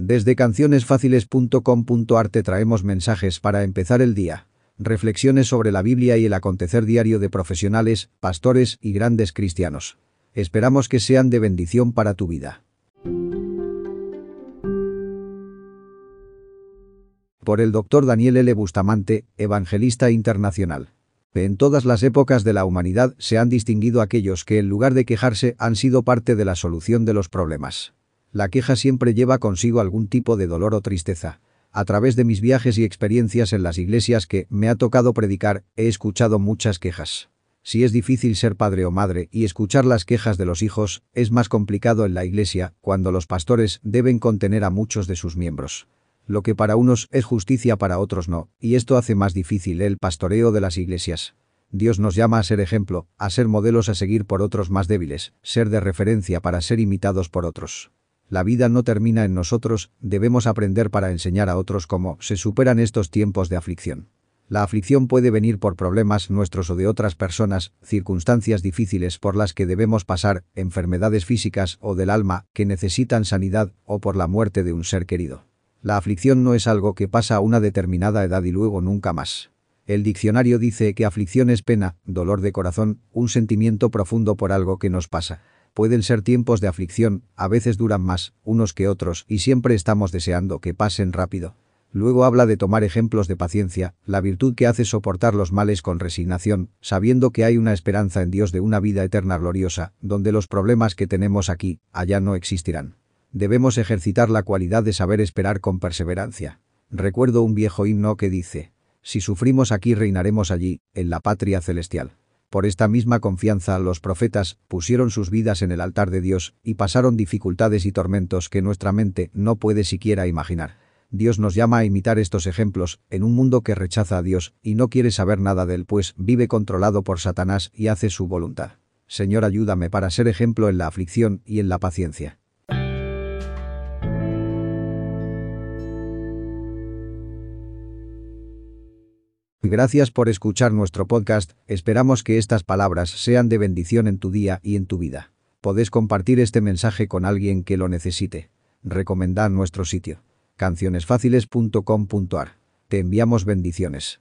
Desde cancionesfáciles.com.ar te traemos mensajes para empezar el día. Reflexiones sobre la Biblia y el acontecer diario de profesionales, pastores y grandes cristianos. Esperamos que sean de bendición para tu vida. Por el Dr. Daniel L. Bustamante, evangelista internacional. En todas las épocas de la humanidad se han distinguido aquellos que en lugar de quejarse han sido parte de la solución de los problemas. La queja siempre lleva consigo algún tipo de dolor o tristeza. A través de mis viajes y experiencias en las iglesias que me ha tocado predicar, he escuchado muchas quejas. Si es difícil ser padre o madre y escuchar las quejas de los hijos, es más complicado en la iglesia, cuando los pastores deben contener a muchos de sus miembros. Lo que para unos es justicia para otros no, y esto hace más difícil el pastoreo de las iglesias. Dios nos llama a ser ejemplo, a ser modelos a seguir por otros más débiles, ser de referencia para ser imitados por otros. La vida no termina en nosotros, debemos aprender para enseñar a otros cómo se superan estos tiempos de aflicción. La aflicción puede venir por problemas nuestros o de otras personas, circunstancias difíciles por las que debemos pasar, enfermedades físicas o del alma que necesitan sanidad o por la muerte de un ser querido. La aflicción no es algo que pasa a una determinada edad y luego nunca más. El diccionario dice que aflicción es pena, dolor de corazón, un sentimiento profundo por algo que nos pasa. Pueden ser tiempos de aflicción, a veces duran más, unos que otros, y siempre estamos deseando que pasen rápido. Luego habla de tomar ejemplos de paciencia, la virtud que hace soportar los males con resignación, sabiendo que hay una esperanza en Dios de una vida eterna gloriosa, donde los problemas que tenemos aquí, allá no existirán. Debemos ejercitar la cualidad de saber esperar con perseverancia. Recuerdo un viejo himno que dice, si sufrimos aquí reinaremos allí, en la patria celestial. Por esta misma confianza los profetas pusieron sus vidas en el altar de Dios y pasaron dificultades y tormentos que nuestra mente no puede siquiera imaginar. Dios nos llama a imitar estos ejemplos en un mundo que rechaza a Dios y no quiere saber nada de él pues vive controlado por Satanás y hace su voluntad. Señor ayúdame para ser ejemplo en la aflicción y en la paciencia. Gracias por escuchar nuestro podcast, esperamos que estas palabras sean de bendición en tu día y en tu vida. Podés compartir este mensaje con alguien que lo necesite. Recomendad nuestro sitio. cancionesfáciles.com.ar. Te enviamos bendiciones.